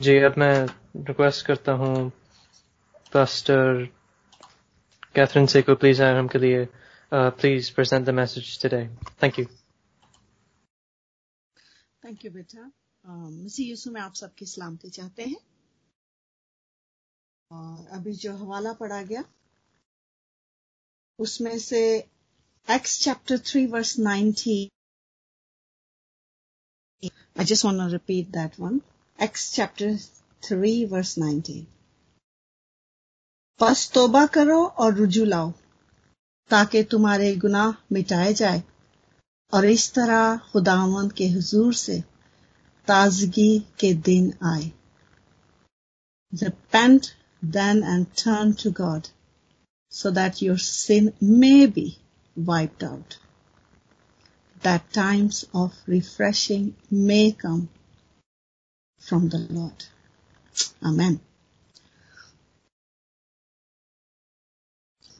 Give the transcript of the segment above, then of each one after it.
जी, अब मैं रिक्वेस्ट करता हूँ पास्टर कैथरीन से को प्लीज़ आराम के लिए please present the message today thank you thank you बेटा. मसीह यीशु, में आप सबकी सलामती चाहते हैं. और अभी जो हवाला पढ़ा गया, उसमें से Acts chapter three verse ninety just want to repeat that one. Acts chapter 3 verse 19. बस तोबा करो और रुजू लाओ ताकि तुम्हारे गुनाह मिटाए जाए और इस तरह खुदावंद के हुजूर से ताजगी के दिन आए Repent then and turn to God so that your sin may be wiped out. That times of refreshing may come from the Lord. Amen.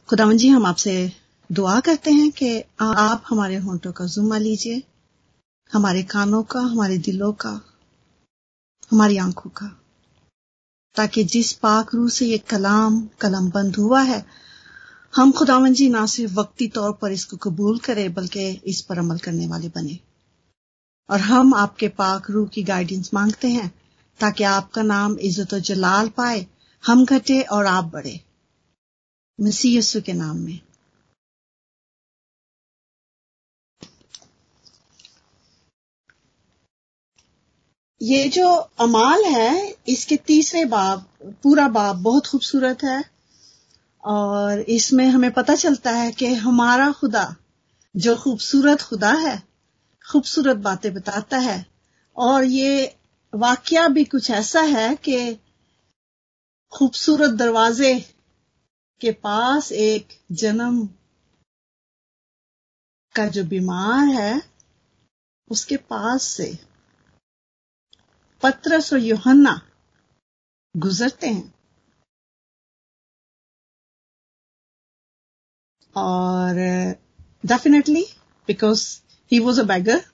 खुदावन जी, हम आपसे दुआ करते हैं कि आप हमारे होंठों का जुम्मा लीजिए, हमारे कानों का, हमारे दिलों का, हमारी आँखों का, ताकि जिस पाक रूह से ये कलाम, कलम बंद हुआ है, हम खुदावन जी ना सिर्फ़ वक्ती तौर पर इसको कबूल करें, बल्कि इस पर अमल करने वाले बने और हम आपके पाक रूह की गाइडेंस मांगते हैं ताकि आपका नाम इज़्ज़त और जलाल पाए, हम घटे और आप बढ़े। मसीह यस्सु के नाम में। ये जो अमाल है, इसके तीसरे बाब, पूरा बाब बहुत खूबसूरत है, और इसमें हमें पता चलता है कि हमारा खुदा, जो खूबसूरत खुदा है, खूबसूरत बातें बताता है, और ये वाक्य भी कुछ ऐसा है कि खूबसूरत दरवाजे के पास एक जन्म का जो बीमार है, उसके पास से पत्रस और योहन्ना गुजरते हैं। और definitely because he was a beggar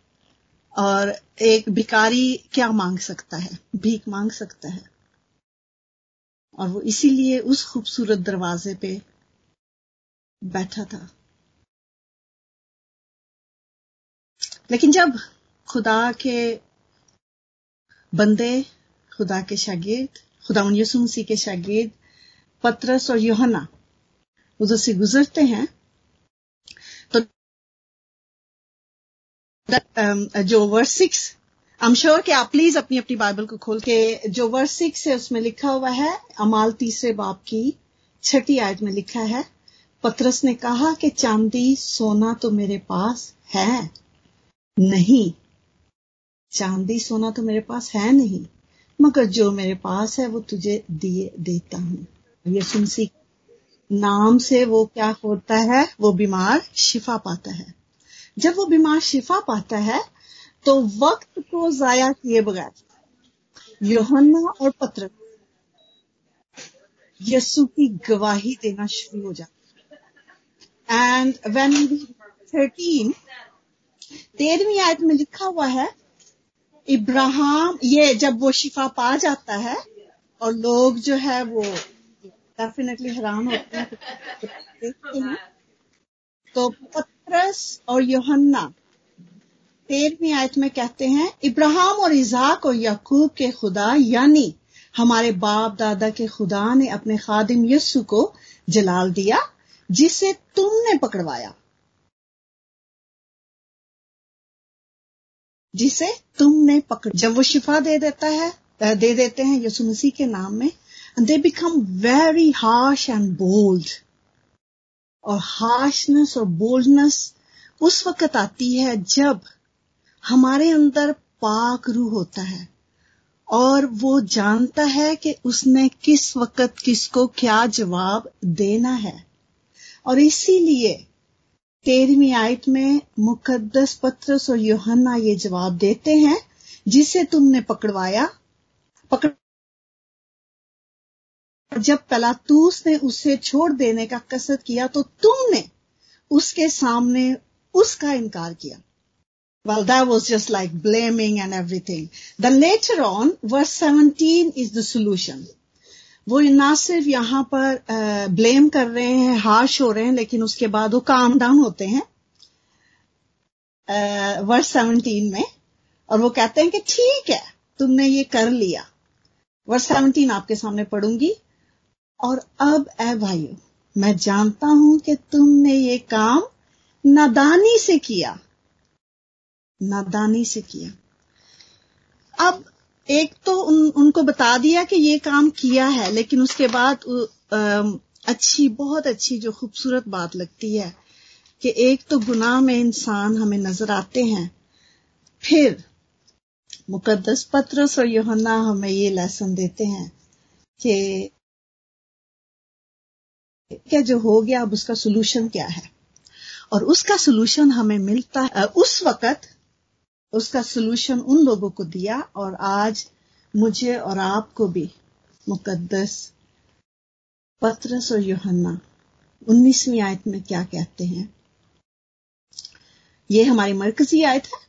और एक भिकारी क्या मांग सकता है? भीख मांग सकता है। और वो इसीलिए उस खूबसूरत दरवाजे पे बैठा था। लेकिन जब खुदा के बंदे, खुदा के शागिर्द, खुदा यसु मसीह के शागिर्द, पत्रस और योहना उधर से गुजरते हैं तो जो verse six I am sure कि आप प्लीज़ अपनी अपनी बाइबल को खोल के जो वर्स सिक्स है, उसमें लिखा हुआ है, अमाल तीसरे बाप की छठी आयत में लिखा है, पत्रस ने कहा कि चांदी सोना तो मेरे पास है नहीं। चांदी सोना तो मेरे पास है नहीं, मगर जो मेरे पास है, वो तुझे दिए देता हूँ। ये सुनसी नाम से वो क्या होता है? वो बीमार, शिफा पाता है। जब वो बीमार शिफा पाता है तो वक्त को जाया किए बगैर, योहन्ना और पत्र यस्सु की गवाही देना शुरू हो जाता एंड वेन थर्टीन तेरहवीं आयत में लिखा हुआ है, इब्राहिम, ये जब वो शिफा पा जाता है, और लोग जो है वो डेफिनेटली हैरान होते हैं तो पत्रस और योहन्ना तेरहवीं आयत में कहते हैं, इब्राहिम और इजाक और यकूब के खुदा, यानी हमारे बाप दादा के खुदा ने अपने खादिम यस्सु को जलाल दिया, जिसे तुमने पकड़वाया जिसे तुमने पकड़, जब वो शिफा दे देता है दे देते हैं यसु मसीह के नाम में they become very harsh and bold. और हार्शनेस और बोल्डनेस उस वक्त आती है जब हमारे अंदर पाक रूह होता है और वो जानता है कि उसने किस वक्त किसको क्या जवाब देना है। और इसीलिए तेरहवीं आयत में मुकद्दस पत्रस और योहन्ना ये जवाब देते हैं, जिसे तुमने पकड़वाया, पकड़ जब पलातूस ने उसे छोड़ देने का कसरत किया तो तुमने उसके सामने उसका इनकार किया Well, that was just like blaming and everything. Then later on, verse 17 is the solution. वो ना सिर्फ़ यहाँ पर ब्लेम कर रहे हैं हार्श हो रहे हैं लेकिन उसके बाद वो काम डाउन होते हैं वर्स सेवनटीन में और वो कहते हैं कि ठीक है तुमने ये कर लिया वर्स सेवनटीन आपके सामने पढ़ूँगी और अब ए भाइयों मैं जानता हूँ कि तुमने ये काम नादानी से किया। नादानी से किया। अब एक तो उन, उनको बता दिया कि ये काम किया है लेकिन उसके बाद अच्छी बहुत अच्छी जो खूबसूरत बात लगती है कि एक तो गुनाह में इंसान हमें नज़र आते हैं फिर मुकद्दस पत्रस और योहन्ना हमें ये लेसन देते हैं कि क्या जो हो गया, अब उसका सोल्यूशन क्या है? और उसका सोल्यूशन हमें मिलता है उस वक्त उसका सोल्यूशन उन लोगों को दिया और आज मुझे और आपको भी मुकद्दस पत्रस और योहन्ना, उन्नीसवीं आयत में क्या कहते हैं? ये हमारी मरकजी आयत है।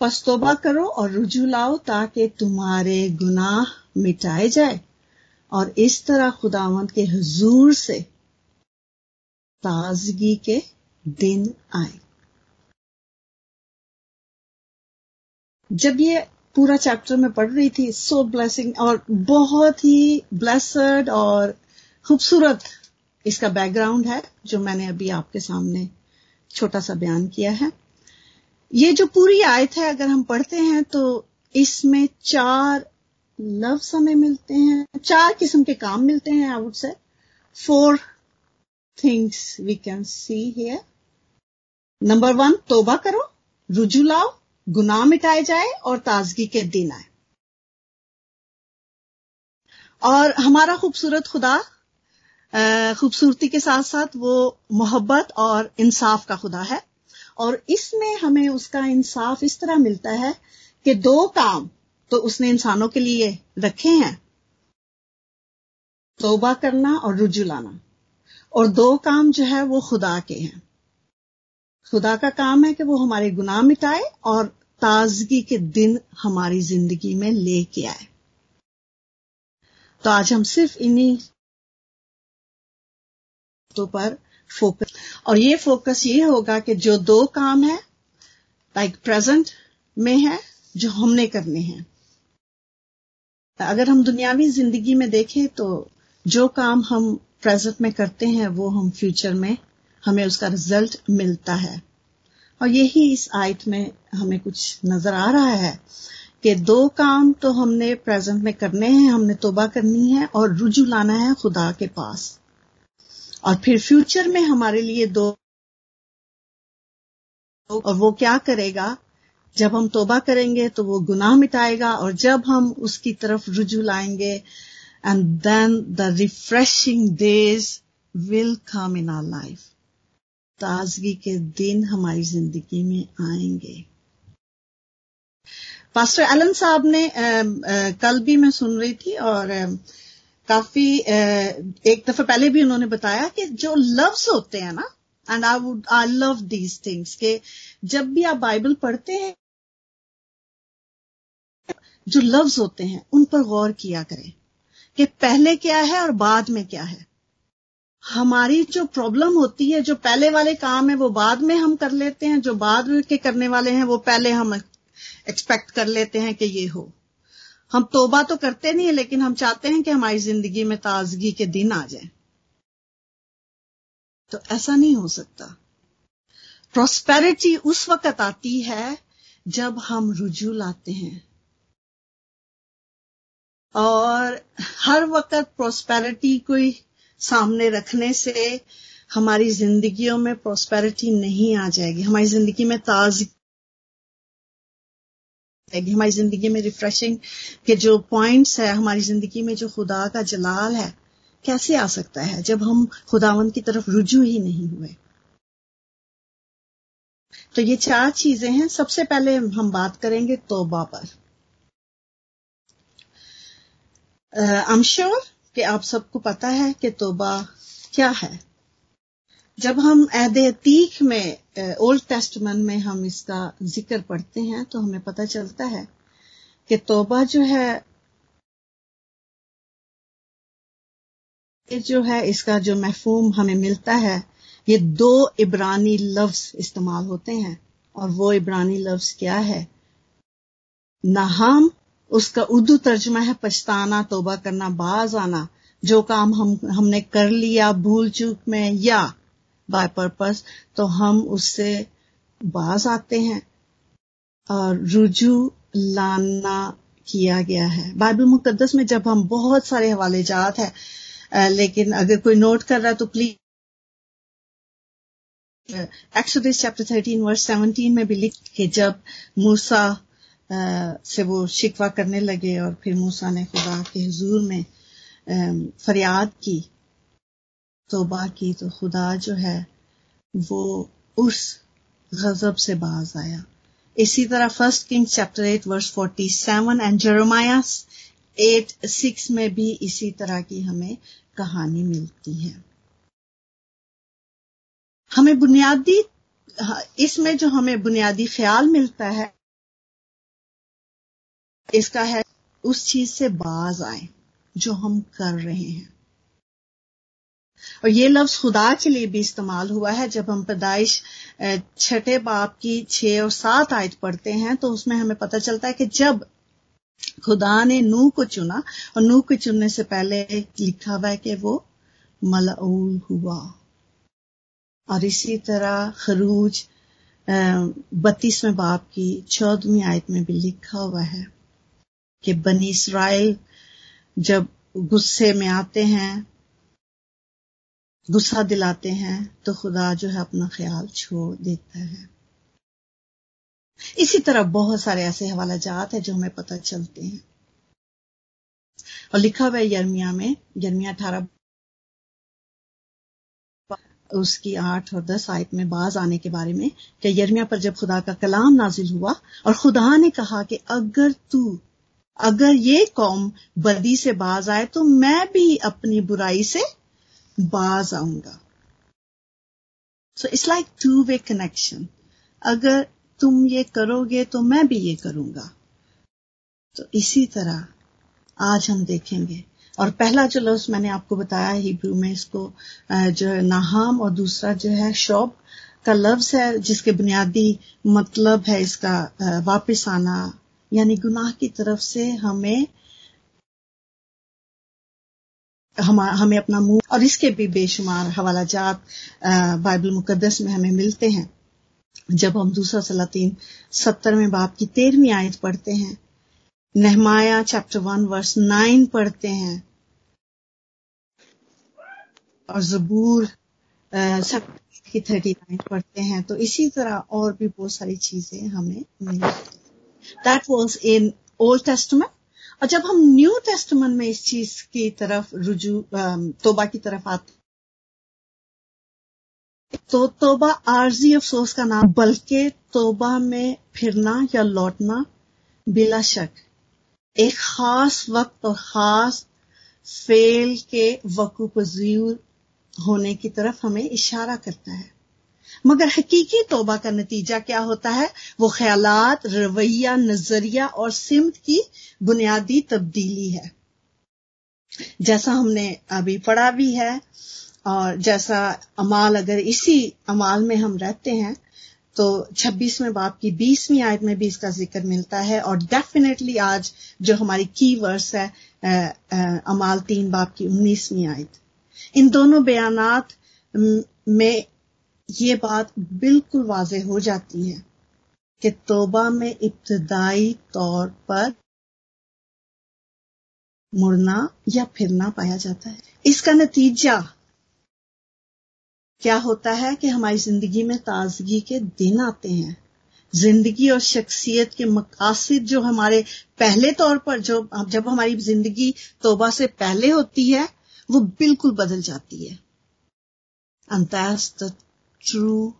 पस्तोबा करो और रुझू लाओ ताकि तुम्हारे गुनाह मिटाए जाए। और इस तरह खुदावंत के हजूर से ताजगी के दिन आए। जब ये पूरा चैप्टर में पढ़ रही थी सो ब्लेसिंग और बहुत ही ब्लेसड और खूबसूरत इसका बैकग्राउंड है, जो मैंने अभी आपके सामने छोटा सा बयान किया है। ये जो पूरी आयत है, अगर हम पढ़ते हैं तो इसमें चार लफ्ज हमें मिलते हैं, चार किस्म के काम मिलते हैं I would say four things we can see here number one तोबा करो, रुजू लाओ, गुनाह मिटाए जाए और ताजगी के दिन आए। और हमारा खूबसूरत खुदा खूबसूरती के साथ साथ वो मोहब्बत और इंसाफ का खुदा है। और इसमें हमें उसका इंसाफ इस तरह मिलता है कि दो काम तो उसने इंसानों के लिए रखे हैं। तोबा करना और रुजू लाना। और दो काम जो है वो खुदा के हैं। खुदा का काम है कि वो हमारे गुनाह मिटाए और ताजगी के दिन हमारी ज़िंदगी में लेके आए। तो आज हम सिर्फ़ इन्हीं तो पर फोकस और ये फोकस ये होगा कि जो दो काम है लाइक प्रेजेंट में है, जो हमने करने हैं। अगर हम दुनियावी ज़िंदगी में देखें तो जो काम हम प्रेजेंट में करते हैं, वो हम फ्यूचर में हमें उसका रिज़ल्ट मिलता है। और यही इस आयत में हमें कुछ नज़र आ रहा है कि दो काम तो हमने प्रेजेंट में करने हैं, हमने तोबा करनी है और रुजू लाना है खुदा के पास। और फिर फ्यूचर में हमारे लिए दो और वो क्या करेगा? जब हम तोबा करेंगे तो वो गुनाह मिटाएगा और जब हम उसकी तरफ़ रुजू लाएँगे and then the refreshing days will come in our life ताजगी के दिन हमारी ज़िंदगी में आएँगे। पास्टर एलन साहब ने आ, आ, कल भी मैं सुन रही थी और आ, काफ़ी एक दफ़ा पहले भी उन्होंने बताया कि जो लव्स होते हैं ना and I would I love these things के जब भी आप बाइबल पढ़ते हैं जो लफ्ज होते हैं, उन पर गौर किया करें कि पहले क्या है और बाद में क्या है। हमारी जो प्रॉब्लम होती है, जो पहले वाले काम है, वो बाद में हम कर लेते हैं, जो बाद के करने वाले हैं, वो पहले हम एक्सपेक्ट कर लेते हैं कि ये हो। हम तोबा तो करते नहीं है, लेकिन हम चाहते हैं कि हमारी ज़िंदगी में ताजगी के दिन आ जाए। तो ऐसा नहीं हो सकता। प्रोस्पेरिटी उस वक्त आती है जब हम रुजू लाते हैं। और हर वक्त प्रोस्पेरिटी को सामने रखने से हमारी जिंदगियों में प्रोस्पेरिटी नहीं आ जाएगी। हमारी ज़िंदगी में ताजगी हमारी ज़िंदगी में रिफ्रेशिंग के जो पॉइंट्स है, हमारी ज़िंदगी में जो खुदा का जलाल है, कैसे आ सकता है जब हम खुदावन की तरफ़ रुजू ही नहीं हुए? तो ये चार चीज़ें हैं। सबसे पहले हम बात करेंगे तोबा पर। आई एम श्योर कि आप सबको पता है कि तोबा क्या है। जब हम तीख में ओल्ड टेस्टमन में हम इसका ज़िक्र पढ़ते हैं तो हमें पता चलता है कि तोबा जो है जो है, इसका जो महफूम हमें मिलता है, ये दो इब्रानी लफ्ज इस्तेमाल होते हैं। और वो इब्रानी लफ्ज क्या है? नाहम उसका उर्दू तर्जमा है, पछताना, तोबा करना, बाज आना। जो काम हम, हमने कर लिया भूल चूक में या बाय पर्पस तो हम उससे बाज आते हैं। और रुजू लाना किया गया है। बाइबल मुकदस में जब हम बहुत सारे हवाले जात है लेकिन अगर कोई नोट कर रहा है तो please Exodus chapter thirteen verse seventeen में भी लिख के जब मूसा से वो शिकवा करने लगे और फिर मूसा ने खुदा के हजूर में फरियाद की, तोबा की। तो खुदा जो है, वो उस गजब से बाज आया। इसी तरह first King chapter eight verse forty seven and Jeremiah eight six में भी इसी तरह की हमें कहानी मिलती है। हमें बुनियादी इसमें जो हमें बुनियादी ख्याल मिलता है इसका है, उस चीज़ से बाज आए, जो हम कर रहे हैं। और ये लफ्ज खुदा के लिए भी इस्तेमाल हुआ है। जब हम पैदाइश छठे बाप की छह और सात आयत पढ़ते हैं तो उसमें हमें पता चलता है कि जब खुदा ने नूह को चुना, और नूह को चुनने से पहले लिखा हुआ है कि वो मलाउल हुआ। और इसी तरह खरूज बत्तीसवें बाप की चौदहवीं आयत में भी लिखा हुआ है। कि बनी इसराइल जब गुस्से में आते हैं, गुस्सा दिलाते हैं तो खुदा जो है अपना ख्याल छोड़ देता है। इसी तरह बहुत सारे ऐसे हवाला जात है जो हमें पता चलते हैं। और लिखा हुआ है यर्मिया में, यर्मिया अठारह उसकी आठ और दस आयत में बाज आने के बारे में, कि यर्मिया पर जब खुदा का कलाम नाजिल हुआ और खुदा ने कहा कि अगर तू अगर ये कौम बदी से बाज आए तो मैं भी अपनी बुराई से बाज आऊँगा। So it's like two way connection अगर तुम ये करोगे तो मैं भी ये करूँगा। तो इसी तरह आज हम देखेंगे। और पहला जो लफ्ज मैंने आपको बताया हिब्रू में इसको जो है नाहाम, और दूसरा जो है शौब का लफ्ज है, जिसके बुनियादी मतलब है इसका वापस आना यानी गुनाह की तरफ़ से हमें, हम, हमें अपना मुँह, और इसके भी बेशुमार हवाला जात बाइबल मुकदस में हमें मिलते हैं। जब हम दूसरा सलातीन सत्तरवें बाप की तेरहवीं आयत पढ़ते हैं, Nehemiah chapter one verse nine पढ़ते हैं, और जबूर की थर्टी नाइन पढ़ते हैं तो इसी तरह और भी बहुत सारी चीज़ें हमें मिलती that was in Old Testament और जब हम न्यू टेस्टमेंट में इस चीज़ की तरफ़ रुजू तोबा की तरफ़ आते तो तोबा आरजी अफसोस का नाम, बल्कि तोबा में फिरना या लौटना बिला शक एक खास वक्त और खास फेल के वकू होने की तरफ़ हमें इशारा करता है। मगर हकीकी तोबा का नतीजा क्या होता है? वो ख्यालात, रवैया, नज़रिया और सिमत की बुनियादी तब्दीली है। जैसा हमने अभी पढ़ा भी है और जैसा अमाल अगर इसी अमाल में हम रहते हैं तो 26वें बाप की 20वीं आयत में भी इसका ज़िक्र मिलता है और डेफिनेटली आज जो हमारी की वर्स है अमाल तीन बाप की 19वीं आयत। इन दोनों बयानात में ये बात बिल्कुल वाजे हो जाती है कि तोबा में इब्तदाई तौर पर मुड़ना या फिरना पाया जाता है। इसका नतीजा क्या होता है कि हमारी ज़िंदगी में ताजगी के दिन आते हैं। ज़िंदगी और शख्सियत के मकासद जो हमारे पहले तौर पर जो जब हमारी ज़िंदगी तोबा से पहले होती है, वो बिल्कुल बदल जाती है। the true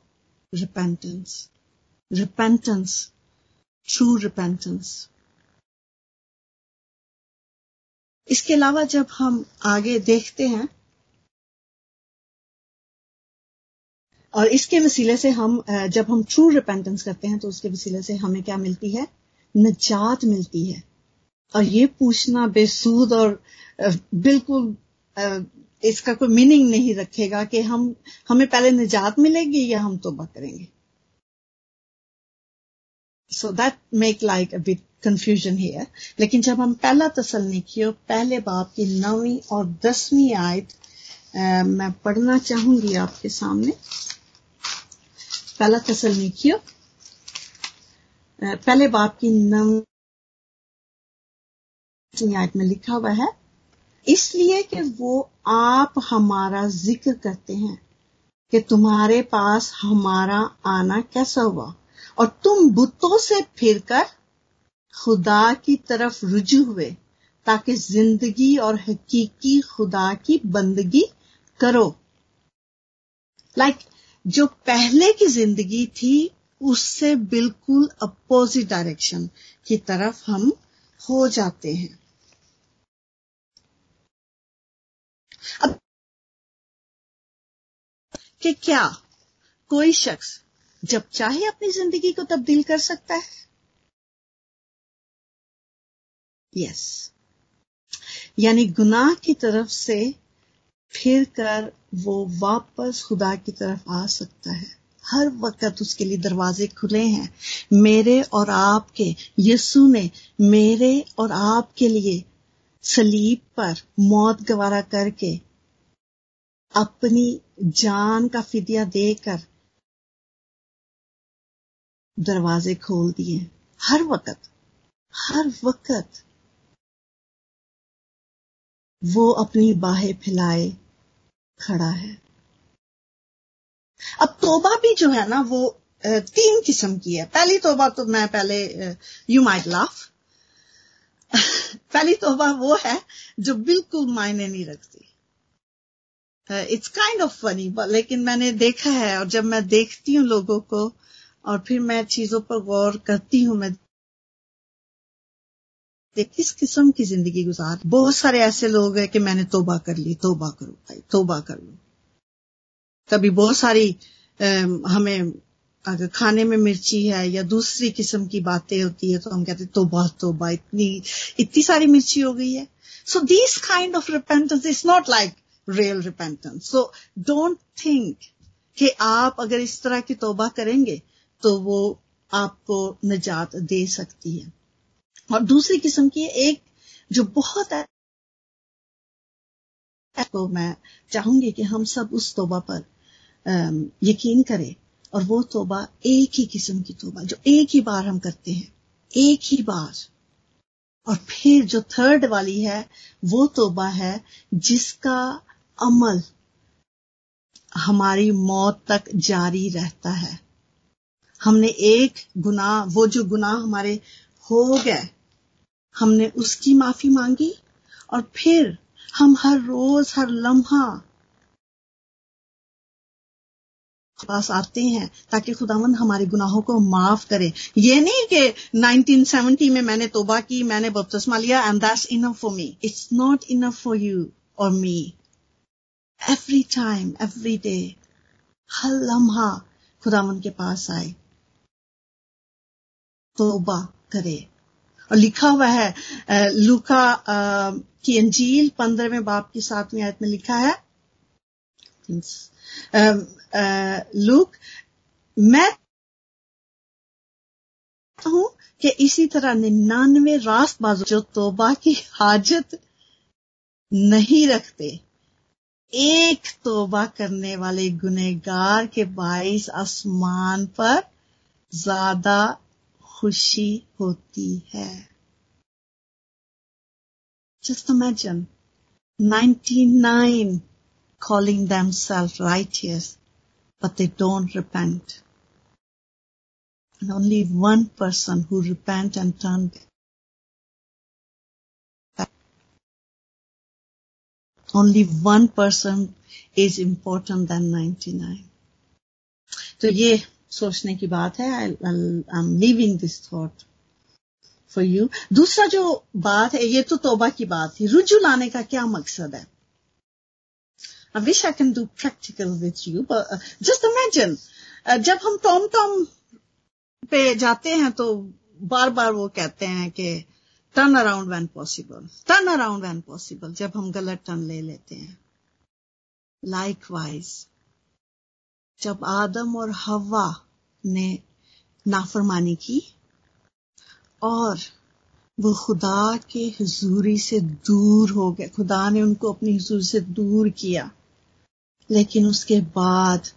repentance. Repentance. True repentance. इसके अलावा जब हम आगे देखते हैं, और इसके वसीले से हम जब हम ट्रू रिपेंटेंस करते हैं तो उसके वसीले से हमें क्या मिलती है? नजात मिलती है। और ये पूछना बेसूद और बिल्कुल इसका कोई मीनिंग नहीं रखेगा कि हम, हमें पहले निजात मिलेगी या हम तोबा करेंगे। So that make like a bit confusion here लेकिन जब हम पहला तसल निकियो पहले बाप की नौवीं और दसवीं आयत मैं पढ़ना चाहूँगी आपके सामने। पहला तसल निकियो पहले बाप की नवी आयत में लिखा हुआ है इसलिए कि वो आप हमारा ज़िक्र करते हैं कि तुम्हारे पास हमारा आना कैसा हुआ। और तुम बुतों से फिरकर खुदा की तरफ़ रुजू हुए ताकि ज़िंदगी और हकीकी खुदा की बंदगी करो। लाइक like, जो पहले की ज़िंदगी थी उससे बिल्कुल अपोजिट डायरेक्शन की तरफ़ हम हो जाते हैं। अब कि क्या कोई शख्स जब चाहे अपनी ज़िंदगी को तब्दील कर सकता है? यस यानी गुनाह की तरफ़ से फिर कर वो वापस खुदा की तरफ़ आ सकता है। हर वक्त उसके लिए दरवाजे खुले हैं। मेरे और आपके, यीशु ने मेरे और आपके लिए सलीब पर मौत गवारा करके अपनी जान का फिदिया देकर दरवाजे खोल दिए। हर वक्त हर वक्त वो अपनी बाहें फैलाए खड़ा है। अब तोबा भी जो है ना, वो तीन किस्म की है। पहली तोबा तो मैं पहले यू माइट लाफ पहली तोबा वो है जो बिल्कुल मायने नहीं रखती। इट्स काइंड ऑफ़ फनी लेकिन मैंने देखा है और जब मैं देखती हूँ लोगों को और फिर मैं चीज़ों पर गौर करती हूँ मैं किस किस्म की ज़िंदगी गुजार। बहुत सारे ऐसे लोग हैं कि मैंने तोबा कर ली तोबा करो भाई तोबा कर लो। कभी बहुत सारी आ, हमें अगर खाने में मिर्ची है या दूसरी किस्म की बातें होती है तो हम कहते हैं, तोबा तोबा, इतनी इतनी सारी मिर्ची हो गई है। So this kind of repentance is not like real repentance so don't think कि आप अगर इस तरह की तोबा करेंगे तो वो आपको निजात दे सकती है। और दूसरी किस्म की एक जो बहुत है तो मैं चाहूँगी कि हम सब उस तोबा पर यकीन करें। और वो तोबा एक ही किस्म की तोबा, जो एक ही बार हम करते हैं, एक ही बार। और फिर जो थर्ड वाली है, वो तोबा है जिसका अमल हमारी मौत तक जारी रहता है। हमने एक गुनाह, वो जो गुनाह हमारे हो गए, हमने उसकी माफ़ी मांगी और फिर हम हर रोज, हर लम्हा पास आते हैं ताकि खुदावंद हमारे गुनाहों को माफ़ करे। ये नहीं कि 1970 में मैंने तोबा की, मैंने बपतस्मा लिया and that's enough for me it's not enough for you और me every time every day हर लम्हा खुदावंद के पास आए। तोबा करे। और लिखा हुआ है लुका की अंजील पंद्रहवें बाप की सातवीं आयत में लिखा है। लूक मैं हूँ कि इसी तरह निन्यानवे रास्त बाजू जो तोबा की हाजत नहीं रखते। एक तोबा करने वाले गुनेगार के बाईस आसमान पर ज़्यादा खुशी होती है। Just imagine 99 calling themselves righteous but they don't repent and only one person who repent and turn back. only one person is important than 99 तो ये सोचने की बात है I am leaving this thought for you दूसरा जो बात है ये तो तोबा की बात थी रुजू लाने का क्या मकसद है I wish I can do practical with you, but uh, just imagine, uh, जब हम टॉम टॉम पे जाते हैं तो बार बार वो कहते हैं कि turn around when possible turn around when possible जब हम गलत टर्न ले लेते हैं। लाइक वाइज जब आदम और हवा ने नाफरमानी की और वो खुदा के हजूरी से दूर हो गए खुदा ने उनको अपनी हजूरी से दूर किया लेकिन उसके बाद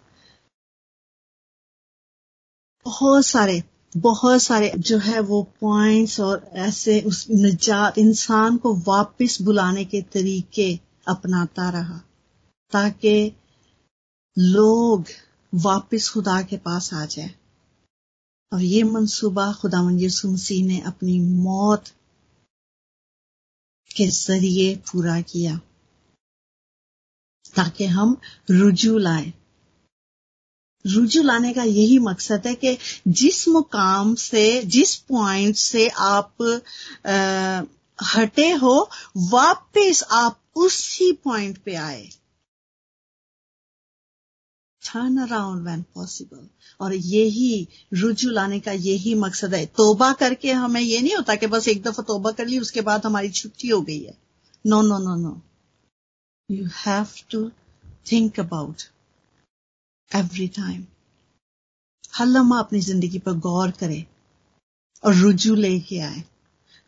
बहुत सारे बहुत सारे जो है वो पॉइंट्स और ऐसे उस निजात इंसान को वापस बुलाने के तरीके अपनाता रहा, ताकि लोग वापस खुदा के पास आ जाए। और ये मंसूबा खुदा यसु मसीह ने अपनी मौत के ज़रिए पूरा किया। ताकि हम रुजू लाए। रुजू लाने का यही मकसद है कि जिस मुकाम से जिस पॉइंट से आप आ, हटे हो वापस आप उसी पॉइंट पे आए। टर्न अराउंड वैन पॉसिबल और यही रुजू लाने का यही मकसद है। तोबा करके हमें ये नहीं होता कि बस एक दफ़ा तोबा कर ली उसके बाद हमारी छुट्टी हो गई है। No no no no you have to think about every time हर लम्हा अपनी ज़िंदगी पर गौर करे और रुजू लेके आए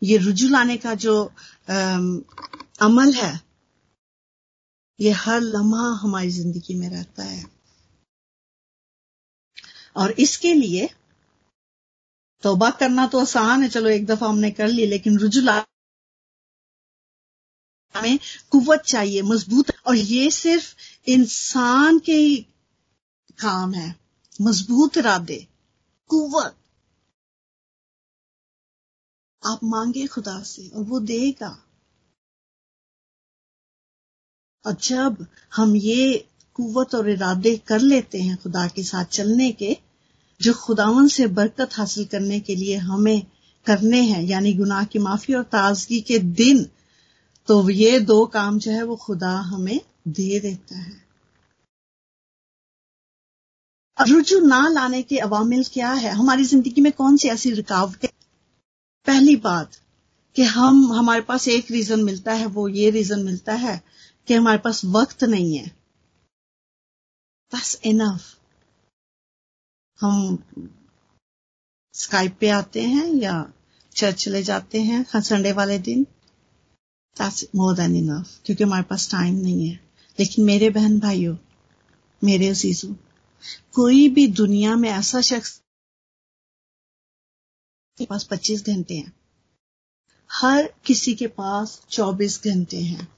ये रुजू लाने का जो आम, अमल है ये हर लम्हा हमारी ज़िंदगी में रहता है और इसके लिए तोबा करना तो आसान है चलो एक दफ़ा हमने कर ली लेकिन रुजू ला में कुवत चाहिए, मज़बूत। और ये सिर्फ़ इंसान के ही काम है। मज़बूत इरादे। कुवत आप मांगे खुदा से और वो देगा। और जब हम ये कुवत और इरादे कर लेते हैं खुदा के साथ चलने के, जो खुदावन से बरकत हासिल करने के लिए हमें करने हैं, यानी गुनाह की माफ़ी और ताजगी के दिन तो ये दो काम जो है वो खुदा हमें दे देता है। रुजू ना लाने के अवामिल क्या है? हमारी ज़िंदगी में कौन सी ऐसी रुकावटें पहली बात कि हम, हमारे पास एक रीजन मिलता है, वो ये रीजन मिलता है कि हमारे पास वक्त नहीं है। बस इनफ हम स्काइप पे आते हैं या चर्च चले जाते हैं, संडे वाले दिन। दैट्स मोर देन इनफ क्योंकि हमारे पास टाइम नहीं है। लेकिन मेरे बहन भाइयों, मेरे अजीजों, कोई भी दुनिया में ऐसा शख्स के पास 25 घंटे हैं। हर किसी के पास 24 घंटे हैं।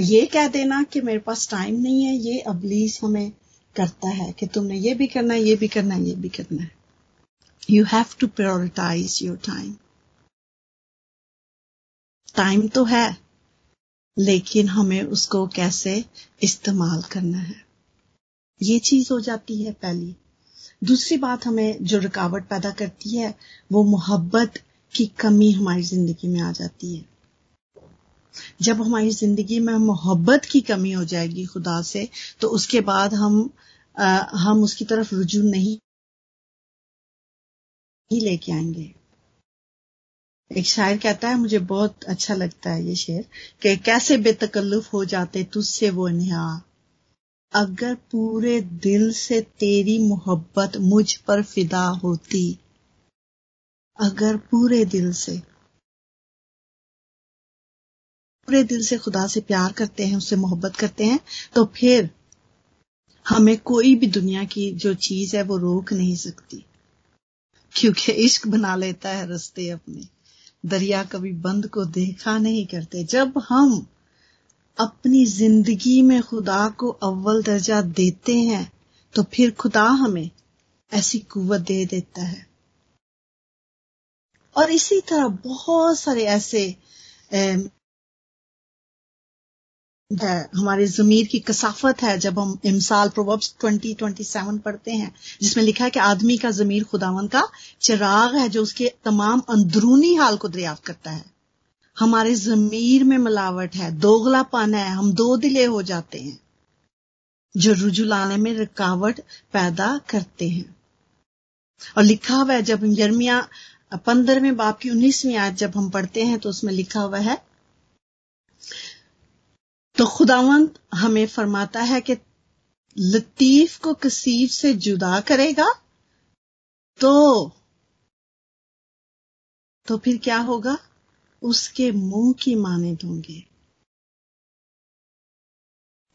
ये कह देना कि मेरे पास टाइम नहीं है, ये अबलीस हमें करता है कि तुमने ये भी करना है, ये भी करना है, ये भी करना है। You have to prioritize your time time तो है लेकिन हमें उसको कैसे इस्तेमाल करना है? ये चीज़ हो जाती है पहली। दूसरी बात हमें जो रुकावट पैदा करती है वो मोहब्बत की कमी हमारी ज़िंदगी में आ जाती है। जब हमारी ज़िंदगी में मोहब्बत की कमी हो जाएगी खुदा से तो उसके बाद हम आ, हम उसकी तरफ़ रुजू नहीं ही लेके आएँगे। एक शायर कहता है, मुझे बहुत अच्छा लगता है ये शेर कि कैसे बेतकल्लुफ हो जाते तुझसे वो निहा अगर पूरे दिल से तेरी मोहब्बत मुझ पर फिदा होती, अगर पूरे दिल से, पूरे दिल से खुदा से प्यार करते हैं, उससे मोहब्बत करते हैं तो फिर हमें कोई भी दुनिया की जो चीज़ है वो रोक नहीं सकती। क्योंकि इश्क बना लेता है रस्ते अपने। दरिया कभी बंद को देखा नहीं करते। जब हम अपनी ज़िंदगी में खुदा को अव्वल दर्जा देते हैं तो फिर खुदा हमें ऐसी कुवत दे देता है। और इसी तरह बहुत सारे ऐसे है, हमारे जमीर की कसाफत है जब हम इमसाल प्रोवर्ब्स 20 27 पढ़ते हैं, जिसमें लिखा है कि आदमी का जमीर खुदावन का चिराग है जो उसके तमाम अंदरूनी हाल को दरियाफ्त करता है। हमारे जमीर में मिलावट है, दोगलापन है, हम दो दिले हो जाते हैं जो रुजू लाने में रुकावट पैदा करते हैं। और लिखा हुआ है जब यर्मिया पंद्रहवें बाप की उन्नीसवीं आज जब हम पढ़ते हैं तो उसमें लिखा हुआ है तो खुदावंत हमें फरमाता है कि लतीफ को कसीफ से जुदा करेगा तो तो फिर क्या होगा? उसके मुँह की माने दूँगे।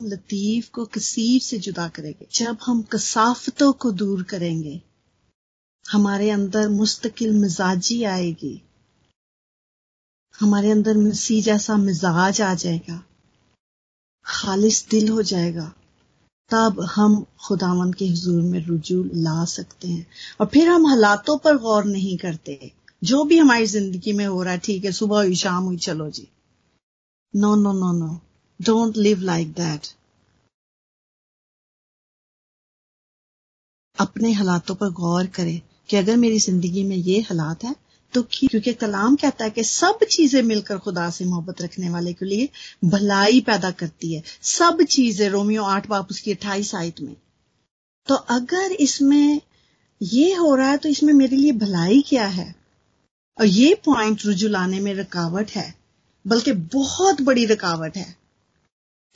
लतीफ को कसीर से जुदा करेंगे। जब हम कसाफतों को दूर करेंगे, हमारे अंदर मुस्तकिल मिजाजी आएगी। हमारे अंदर मसीह जैसा मिजाज आ जाएगा। खालिश दिल हो जाएगा, तब हम खुदावन के हजूर में रुजू ला सकते हैं। और फिर हम हालातों पर गौर नहीं करते। जो भी हमारी ज़िंदगी में हो रहा है, ठीक है, सुबह हुई, शाम हुई, चलो जी। No no no no don't live like that अपने हालातों पर गौर करें कि अगर मेरी ज़िंदगी में ये हालात है तो क्योंकि कलाम कहता है कि सब चीज़ें मिलकर खुदा से मोहब्बत रखने वाले के लिए भलाई पैदा करती है। सब चीज़ें, रोमियो आठ बाप उसकी अट्ठाईस आयत में। तो अगर इसमें ये हो रहा है तो इसमें मेरे लिए भलाई क्या है? और ये पॉइंट रुजू लाने में रुकावट है, बल्कि बहुत बड़ी रुकावट है।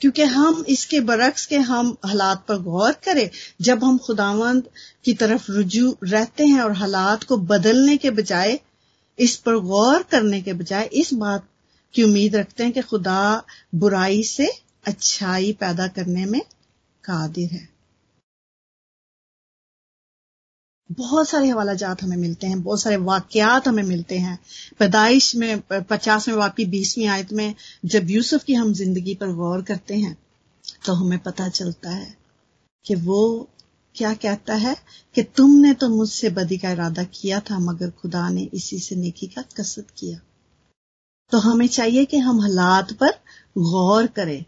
क्योंकि हम इसके बरक्स के हम हालात पर गौर करें, जब हम खुदावंद की तरफ़ रुजू रहते हैं और हालात को बदलने के बजाय इस पर गौर करने के बजाय इस बात की उम्मीद रखते हैं कि खुदा बुराई से अच्छाई पैदा करने में कादिर है। बहुत सारे हवाला जात हमें मिलते हैं, बहुत सारे वाकयात हमें मिलते हैं। पैदाइश में पचासवें वापी बीसवीं आयत में जब यूसुफ की हम ज़िंदगी पर गौर करते हैं तो हमें पता चलता है कि वो क्या कहता है कि तुमने तो मुझसे बदी का इरादा किया था, मगर खुदा ने इसी से नेकी का कसद किया। तो हमें चाहिए कि हम हालात पर गौर करें।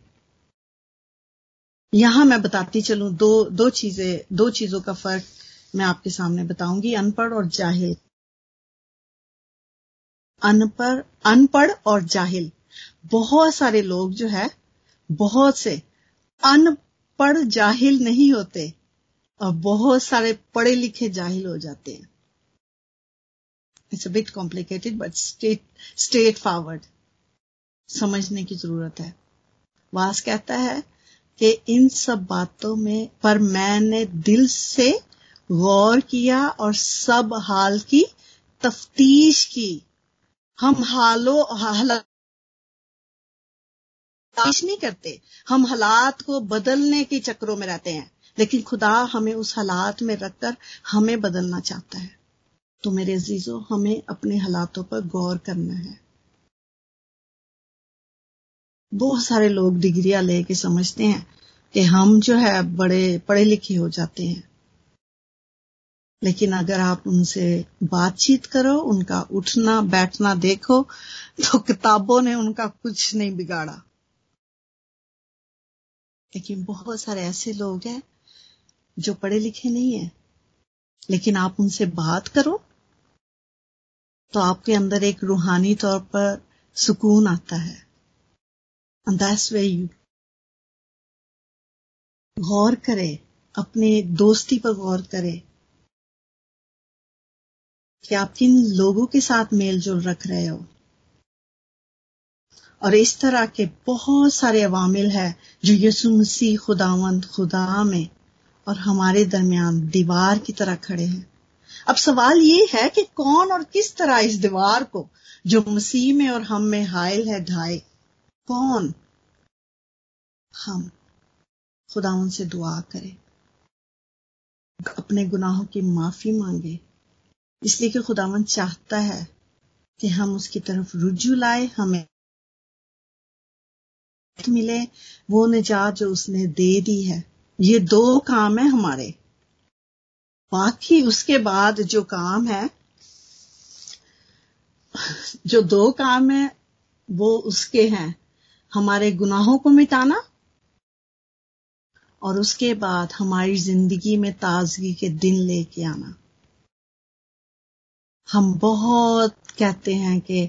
यहाँ मैं बताती चलूँ, दो दो चीज़ें, दो चीज़ों का फ़र्क मैं आपके सामने बताऊँगी, अनपढ़ और जाहिल। अनपढ़ अनपढ़ और जाहिल। बहुत सारे लोग जो है, बहुत से अनपढ़ जाहिल नहीं होते। और बहुत सारे पढ़े लिखे जाहिल हो जाते हैं। It's a bit complicated but state straightforward समझने की ज़रूरत है। वास कहता है कि इन सब बातों में पर मैंने दिल से गौर किया और सब हाल की तफ्तीश की। हम हालों हालात नहीं करते। हम हालात को बदलने के चक्रों में रहते हैं। लेकिन खुदा हमें उस हालात में रखकर हमें बदलना चाहता है। तो मेरे अजीजों, हमें अपने हालातों पर गौर करना है। बहुत सारे लोग डिग्रियाँ लेके समझते हैं कि हम जो है बड़े, पढ़े लिखे हो जाते हैं। लेकिन अगर आप उनसे बातचीत करो, उनका उठना, बैठना देखो तो किताबों ने उनका कुछ नहीं बिगाड़ा। लेकिन बहुत सारे ऐसे लोग हैं जो पढ़े लिखे नहीं है। लेकिन आप उनसे बात करो तो आपके अंदर एक रूहानी तौर पर सुकून आता है। वे यू गौर करे, अपने दोस्ती पर गौर करे कि आप किन लोगों के साथ मेल जोल रख रहे हो। और इस तरह के बहुत सारे अवामिल है जो यसु मसीह खुदावंद खुदा में और हमारे दरमियान दीवार की तरह खड़े हैं। अब सवाल ये है कि कौन और किस तरह इस दीवार को, जो मसीह में और हम में हायल है, ढाए? कौन? हम। खुदा उनसे दुआ करें। अपने गुनाहों की माफ़ी मांगे। इसलिए कि खुदावन चाहता है कि हम उसकी तरफ़ रुजू लाए, हमें मिले, वो निजात जो उसने दे दी है। ये दो काम है हमारे। बाकी उसके बाद जो काम है, जो दो काम है, वो उसके हैं। हमारे गुनाहों को मिटाना और उसके बाद हमारी ज़िंदगी में ताजगी के दिन लेके आना। हम बहुत कहते हैं कि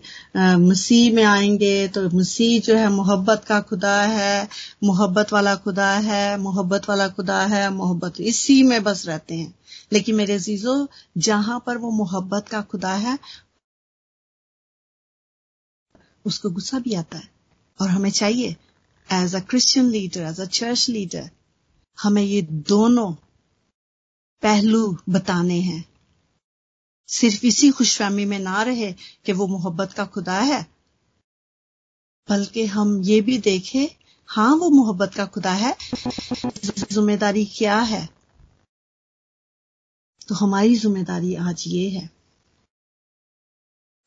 मसीह में आएँगे तो मसीह जो है मोहब्बत का खुदा है, मोहब्बत वाला खुदा है, मोहब्बत वाला खुदा है, मोहब्बत इसी में बस रहते हैं। लेकिन मेरे जीजो जहाँ पर वो मोहब्बत का खुदा है, उसको गुस्सा भी आता है और हमें चाहिए as a Christian leader as a church leader हमें ये दोनों पहलू बताने हैं। सिर्फ़ इसी खुशफहमी में ना रहे कि वो मोहब्बत का खुदा है। बल्कि हम ये भी देखें हाँ वो मोहब्बत का खुदा है। ज़िम्मेदारी क्या है? तो हमारी ज़िम्मेदारी आज ये है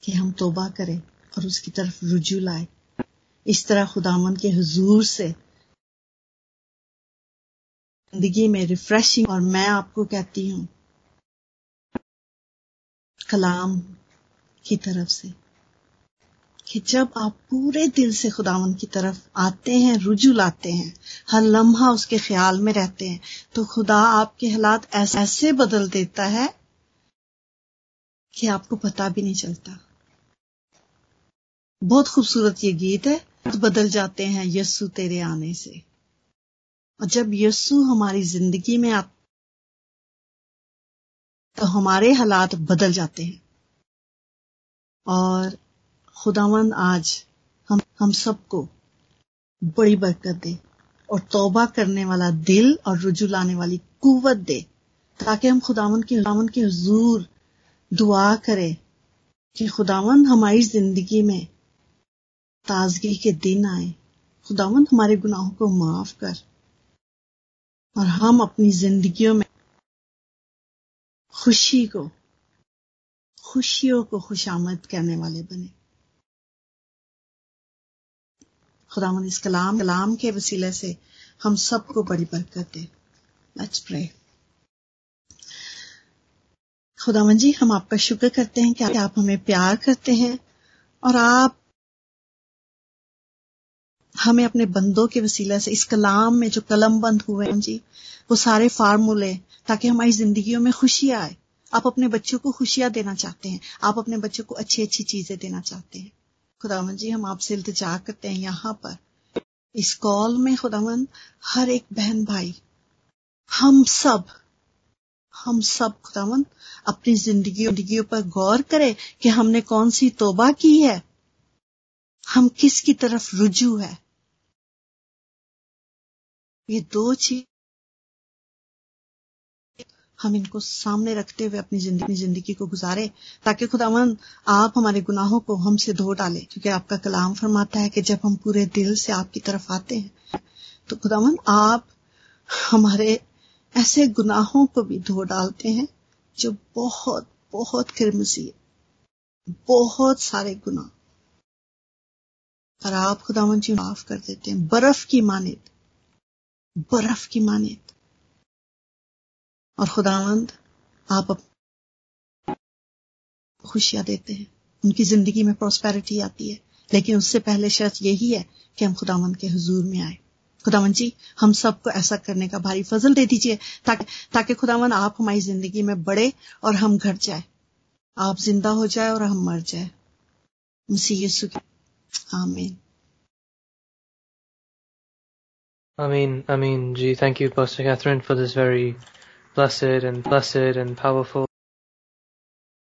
कि हम तोबा करें और उसकी तरफ़ रुजू लाए। इस तरह खुदामन के हुजूर से ज़िंदगी में रिफ्रेशिंग और मैं आपको कहती हूँ कलाम की तरफ़ से कि जब आप पूरे दिल से खुदावन की तरफ़ आते हैं, रुजू लाते हैं, हर लम्हा उसके ख्याल में रहते हैं तो खुदा आपके हालात ऐसे बदल देता है कि आपको पता भी नहीं चलता। बहुत खूबसूरत ये गीत है बदल जाते हैं यस्सु तेरे आने से। और जब यस्सु हमारी ज़िंदगी में आते तो हमारे हालात बदल जाते हैं। और खुदावन आज हम हम सबको बड़ी बरकत दे और तौबा करने वाला दिल और रुजू लाने वाली कुवत दे, ताकि हम खुदावन के खुदावन के हजूर दुआ करें कि खुदावन हमारी ज़िंदगी में ताजगी के दिन आए। खुदावन हमारे गुनाहों को माफ़ कर और हम अपनी जिंदगियों में खुशी को, खुशियों को खुशामद करने वाले बने। खुदावन इस कलाम कलाम के वसीले से हम सबको बड़ी बरकत दे। लेट्स प्रे खुदावन जी, हम आपका शुक्र करते हैं कि आप हमें प्यार करते हैं और आप हमें अपने बंदों के वसीले से, इस कलाम में जो कलम बंद हुए हैं जी, वो सारे फार्मूले ताकि हमारी जिंदगियों में खुशी आए। आप अपने बच्चों को खुशियाँ देना चाहते हैं। आप अपने बच्चों को अच्छी अच्छी चीज़ें देना चाहते हैं। खुदावन जी, हम आपसे इल्तजा करते हैं यहाँ पर। इस कॉल में खुदावन हर एक बहन भाई, हम सब हम सब खुदावन अपनी ज़िंदगी जिंदगियों पर गौर करें कि हमने कौन सी तोबा की है। हम किसकी तरफ़ रुजू है। ये दो चीज़ हम इनको सामने रखते हुए अपनी ज़िंदगी ज़िंदगी को गुजारे, ताकि खुदावन आप हमारे गुनाहों को हमसे धो डाले, क्योंकि आपका कलाम फरमाता है कि जब हम पूरे दिल से आपकी तरफ़ आते हैं तो खुदावन आप हमारे ऐसे गुनाहों को भी धो डालते हैं, जो बहुत बहुत किरमसी है। बहुत सारे गुनाह। और आप खुदावन जी माफ़ कर देते हैं। बर्फ़ की मानित बर्फ़ की मानित और खुदावंद आप खुशियाँ देते हैं। उनकी ज़िंदगी में प्रॉस्पेरिटी आती है। लेकिन उससे पहले शर्त यही है कि हम खुदावंद के हजूर में आए। खुदावन जी हम सबको ऐसा करने का भारी फजल दे दीजिए ताकि ताकि खुदावन आप हमारी ज़िंदगी में बढ़े और हम घट जाए। आप ज़िंदा हो जाए और हम मर जाए। मसीह यीशु की आमीन। Amin, Amin. Gee, thank you, Pastor Catherine, for this very blessed and blessed and powerful